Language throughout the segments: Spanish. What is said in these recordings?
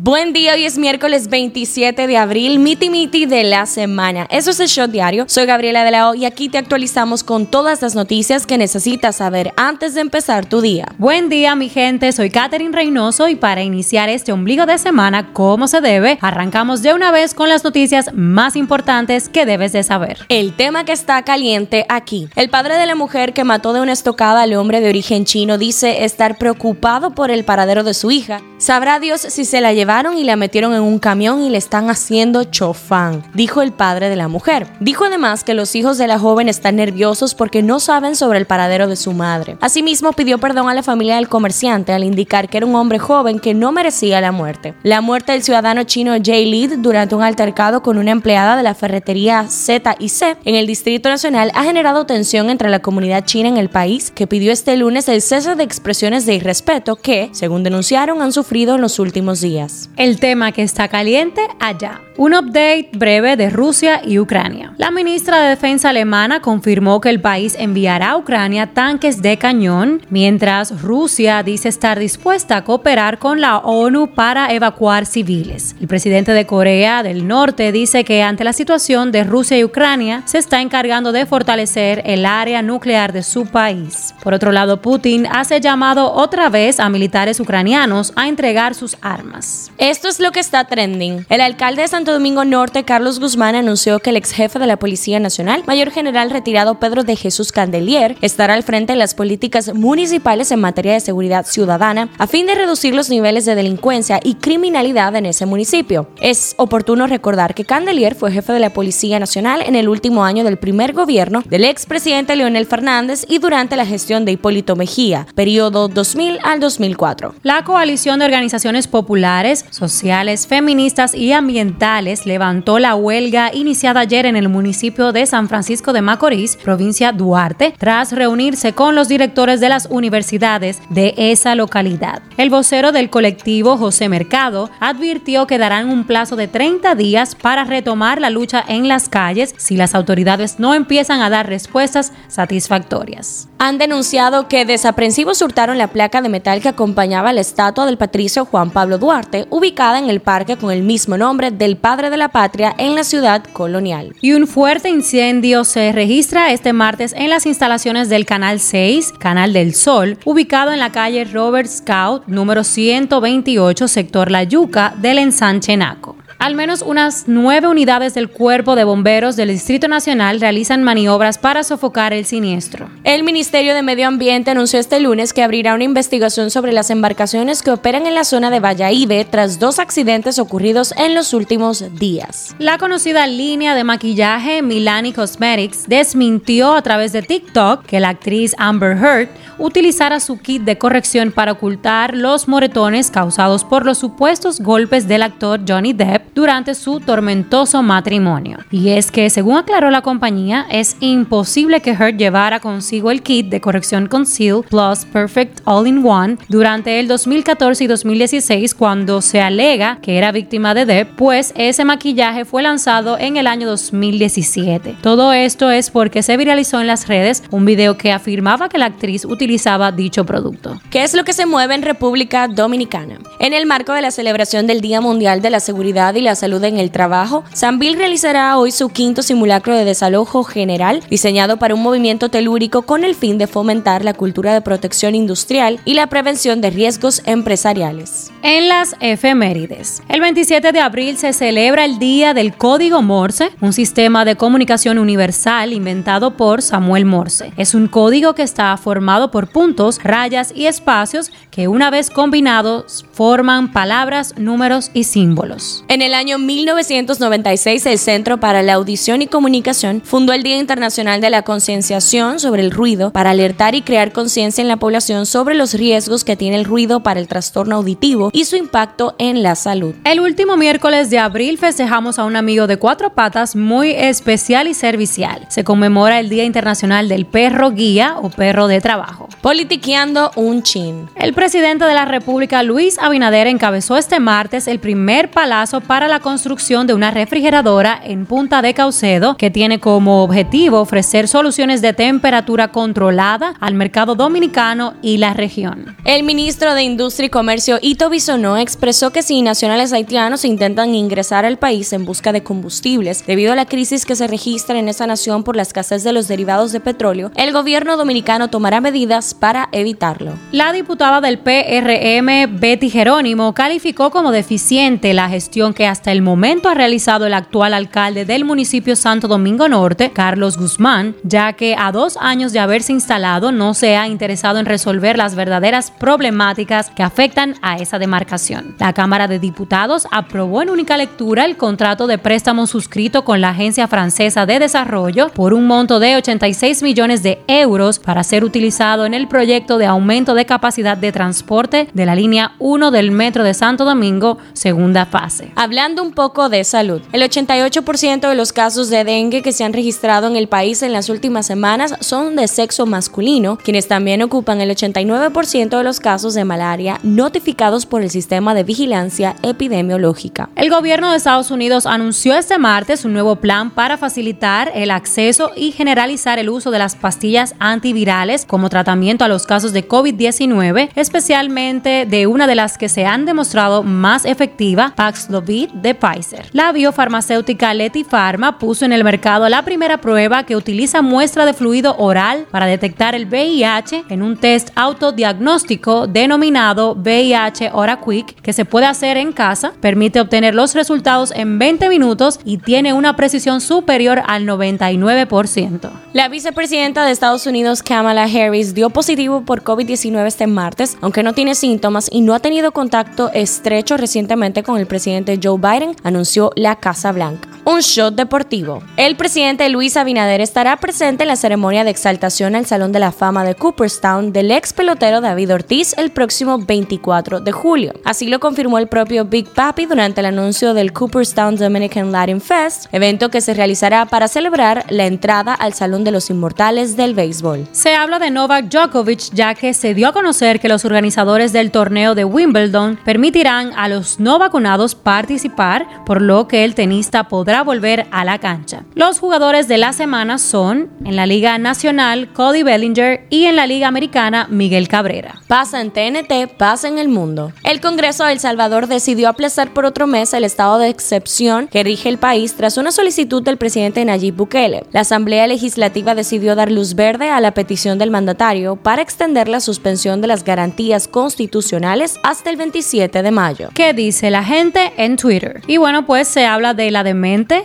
Buen día, hoy es miércoles 27 de abril, miti miti de la semana. Eso es el Shot Diario. Soy Gabriela de la O y aquí te actualizamos con todas las noticias que necesitas saber antes de empezar tu día. Buen día, mi gente. Soy Katherine Reynoso y para iniciar este ombligo de semana como se debe, arrancamos de una vez con las noticias más importantes que debes de saber. El tema que está caliente aquí. El padre de la mujer que mató de una estocada al hombre de origen chino dice estar preocupado por el paradero de su hija. Sabrá Dios si se la lleva y la metieron en un camión y le están haciendo chofán, dijo el padre de la mujer. Dijo además que los hijos de la joven están nerviosos porque no saben sobre el paradero de su madre. Asimismo, pidió perdón a la familia del comerciante al indicar que era un hombre joven que no merecía la muerte. La muerte del ciudadano chino Jay Lid durante un altercado con una empleada de la ferretería Z y C en el Distrito Nacional ha generado tensión entre la comunidad china en el país, que pidió este lunes el cese de expresiones de irrespeto que, según denunciaron, han sufrido en los últimos días. El tema que está caliente allá. Un update breve de Rusia y Ucrania. La ministra de Defensa alemana confirmó que el país enviará a Ucrania tanques de cañón, mientras Rusia dice estar dispuesta a cooperar con la ONU para evacuar civiles. El presidente de Corea del Norte dice que ante la situación de Rusia y Ucrania se está encargando de fortalecer el área nuclear de su país. Por otro lado, Putin hace llamado otra vez a militares ucranianos a entregar sus armas. Esto es lo que está trending. El alcalde de Domingo Norte, Carlos Guzmán, anunció que el ex jefe de la Policía Nacional, mayor general retirado Pedro de Jesús Candelier, estará al frente de las políticas municipales en materia de seguridad ciudadana a fin de reducir los niveles de delincuencia y criminalidad en ese municipio. Es oportuno recordar que Candelier fue jefe de la Policía Nacional en el último año del primer gobierno del expresidente Leonel Fernández y durante la gestión de Hipólito Mejía, periodo 2000 al 2004. La coalición de organizaciones populares sociales, feministas y ambientales levantó la huelga iniciada ayer en el municipio de San Francisco de Macorís, provincia Duarte, tras reunirse con los directores de las universidades de esa localidad. El vocero del colectivo, José Mercado, advirtió que darán un plazo de 30 días para retomar la lucha en las calles si las autoridades no empiezan a dar respuestas satisfactorias. Han denunciado que desaprensivos hurtaron la placa de metal que acompañaba la estatua del patricio Juan Pablo Duarte, ubicada en el parque con el mismo nombre del padre de la patria en la ciudad colonial. Y un fuerte incendio se registra este martes en las instalaciones del Canal 6, Canal del Sol, ubicado en la calle Robert Scout, número 128, sector La Yuca, del ensanche Naco. Al menos unas nueve unidades del Cuerpo de Bomberos del Distrito Nacional realizan maniobras para sofocar el siniestro. El Ministerio de Medio Ambiente anunció este lunes que abrirá una investigación sobre las embarcaciones que operan en la zona de Valladolid tras dos accidentes ocurridos en los últimos días. La conocida línea de maquillaje Milani Cosmetics desmintió a través de TikTok que la actriz Amber Heard utilizara su kit de corrección para ocultar los moretones causados por los supuestos golpes del actor Johnny Depp durante su tormentoso matrimonio. Y es que, según aclaró la compañía, es imposible que Heard llevara consigo el kit de corrección Conceal Plus Perfect All-in-One durante el 2014 y 2016 cuando se alega que era víctima de Depp, pues ese maquillaje fue lanzado en el año 2017. Todo esto es porque se viralizó en las redes un video que afirmaba que la actriz utilizaba dicho producto. ¿Qué es lo que se mueve en República Dominicana? En el marco de la celebración del Día Mundial de la Seguridad y la Salud en el Trabajo, Sanville realizará hoy su quinto simulacro de desalojo general, diseñado para un movimiento telúrico con el fin de fomentar la cultura de protección industrial y la prevención de riesgos empresariales. En las efemérides, el 27 de abril se celebra el Día del Código Morse, un sistema de comunicación universal inventado por Samuel Morse. Es un código que está formado por puntos, rayas y espacios que una vez combinados forman palabras, números y símbolos. En el año 1996, el Centro para la Audición y Comunicación fundó el Día Internacional de la Concienciación sobre el Ruido para alertar y crear conciencia en la población sobre los riesgos que tiene el ruido para el trastorno auditivo y su impacto en la salud. El último miércoles de abril festejamos a un amigo de cuatro patas muy especial y servicial. Se conmemora el Día Internacional del Perro Guía o Perro de Trabajo. Politiqueando un chin. El presidente de la República, Luis Abinader, encabezó este martes el primer palazo para para la construcción de una refrigeradora en Punta de Caucedo que tiene como objetivo ofrecer soluciones de temperatura controlada al mercado dominicano y la región. El ministro de Industria y Comercio Ito Bisonó expresó que si nacionales haitianos intentan ingresar al país en busca de combustibles debido a la crisis que se registra en esa nación por la escasez de los derivados de petróleo, el gobierno dominicano tomará medidas para evitarlo. La diputada del PRM, Betty Jerónimo, calificó como deficiente la gestión que hasta el momento ha realizado el actual alcalde del municipio Santo Domingo Norte, Carlos Guzmán, ya que a dos años de haberse instalado no se ha interesado en resolver las verdaderas problemáticas que afectan a esa demarcación. La Cámara de Diputados aprobó en única lectura el contrato de préstamo suscrito con la Agencia Francesa de Desarrollo por un monto de 86 millones de euros para ser utilizado en el proyecto de aumento de capacidad de transporte de la línea 1 del Metro de Santo Domingo, segunda fase. Hablando un poco de salud, el 88% de los casos de dengue que se han registrado en el país en las últimas semanas son de sexo masculino, quienes también ocupan el 89% de los casos de malaria notificados por el sistema de vigilancia epidemiológica. El gobierno de Estados Unidos anunció este martes un nuevo plan para facilitar el acceso y generalizar el uso de las pastillas antivirales como tratamiento a los casos de COVID-19, especialmente de una de las que se han demostrado más efectiva, Paxlovid de Pfizer. La biofarmacéutica Leti Pharma puso en el mercado la primera prueba que utiliza muestra de fluido oral para detectar el VIH en un test autodiagnóstico denominado VIH Hora Quick que se puede hacer en casa, permite obtener los resultados en 20 minutos y tiene una precisión superior al 99%. La vicepresidenta de Estados Unidos, Kamala Harris, dio positivo por COVID-19 este martes, aunque no tiene síntomas y no ha tenido contacto estrecho recientemente con el presidente Joe Biden, anunció la Casa Blanca. Un shot deportivo. El presidente Luis Abinader estará presente en la ceremonia de exaltación al Salón de la Fama de Cooperstown del ex pelotero David Ortiz el próximo 24 de julio. Así lo confirmó el propio Big Papi durante el anuncio del Cooperstown Dominican Latin Fest, evento que se realizará para celebrar la entrada al Salón de los Inmortales del Béisbol. Se habla de Novak Djokovic ya que se dio a conocer que los organizadores del torneo de Wimbledon permitirán a los no vacunados participar, por lo que el tenista podrá volver a la cancha. Los jugadores de la semana son en la Liga Nacional Cody Bellinger y en la Liga Americana Miguel Cabrera. Pasa en TNT, pasa en el mundo. El Congreso de El Salvador decidió aplazar por otro mes el estado de excepción que rige el país tras una solicitud del presidente Nayib Bukele. La Asamblea Legislativa decidió dar luz verde a la petición del mandatario para extender la suspensión de las garantías constitucionales hasta el 27 de mayo. ¿Qué dice la gente en Twitter? Y bueno, pues se habla de la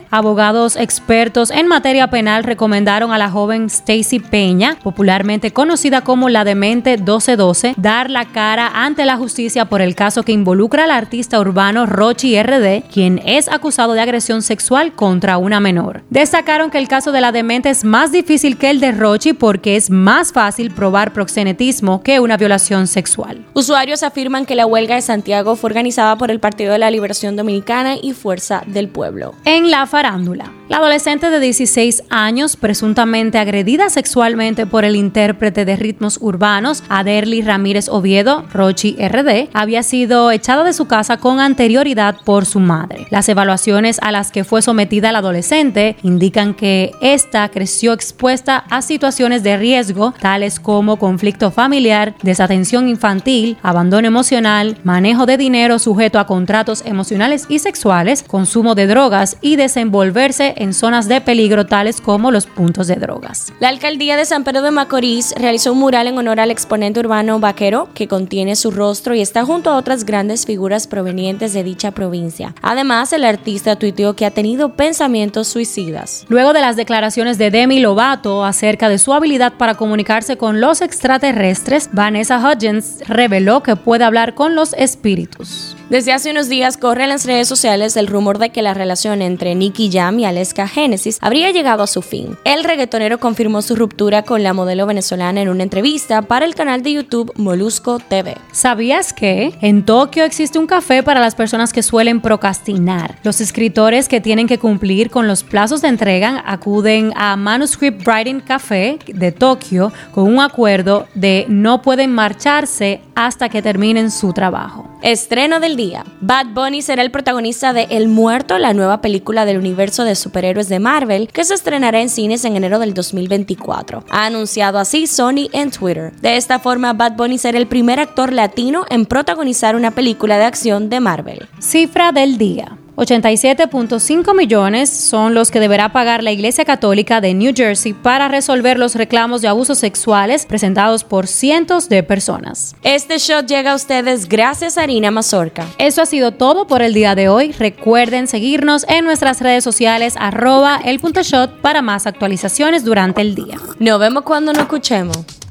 Abogados expertos en materia penal recomendaron a la joven Stacy Peña, popularmente conocida como la demente 1212, dar la cara ante la justicia por el caso que involucra al artista urbano Rochi RD, quien es acusado de agresión sexual contra una menor. Destacaron que el caso de la demente es más difícil que el de Rochi porque es más fácil probar proxenetismo que una violación sexual. Usuarios afirman que la huelga de Santiago fue organizada por el Partido de la Liberación Dominicana y Fuerza del Pueblo. En la farándula, la adolescente de 16 años, presuntamente agredida sexualmente por el intérprete de ritmos urbanos, Aderly Ramírez Oviedo, Rochi RD, había sido echada de su casa con anterioridad por su madre. Las evaluaciones a las que fue sometida la adolescente indican que esta creció expuesta a situaciones de riesgo, tales como conflicto familiar, desatención infantil, abandono emocional, manejo de dinero sujeto a contratos emocionales y sexuales, consumo de drogas y desenvolverse en zonas de peligro tales como los puntos de drogas. La alcaldía de San Pedro de Macorís realizó un mural en honor al exponente urbano vaquero que contiene su rostro y está junto a otras grandes figuras provenientes de dicha provincia. Además, el artista tuiteó que ha tenido pensamientos suicidas. Luego de las declaraciones de Demi Lovato acerca de su habilidad para comunicarse con los extraterrestres, Vanessa Hudgens reveló que puede hablar con los espíritus. Desde hace unos días corre en las redes sociales el rumor de que la relación entre Nicky Jam y Aleska Genesis habría llegado a su fin. El reggaetonero confirmó su ruptura con la modelo venezolana en una entrevista para el canal de YouTube Molusco TV. ¿Sabías que en Tokio existe un café para las personas que suelen procrastinar? Los escritores que tienen que cumplir con los plazos de entrega acuden a Manuscript Writing Café de Tokio con un acuerdo de no pueden marcharse hasta que terminen su trabajo. Estreno día. Bad Bunny será el protagonista de El Muerto, la nueva película del universo de superhéroes de Marvel, que se estrenará en cines en enero del 2024. Ha anunciado así Sony en Twitter. De esta forma, Bad Bunny será el primer actor latino en protagonizar una película de acción de Marvel. Cifra del día. 87.5 millones son los que deberá pagar la Iglesia Católica de New Jersey para resolver los reclamos de abusos sexuales presentados por cientos de personas. Este shot llega a ustedes gracias a Harina Mazorca. Eso ha sido todo por el día de hoy. Recuerden seguirnos en nuestras redes sociales arroba el punto shot para más actualizaciones durante el día. Nos vemos cuando nos escuchemos.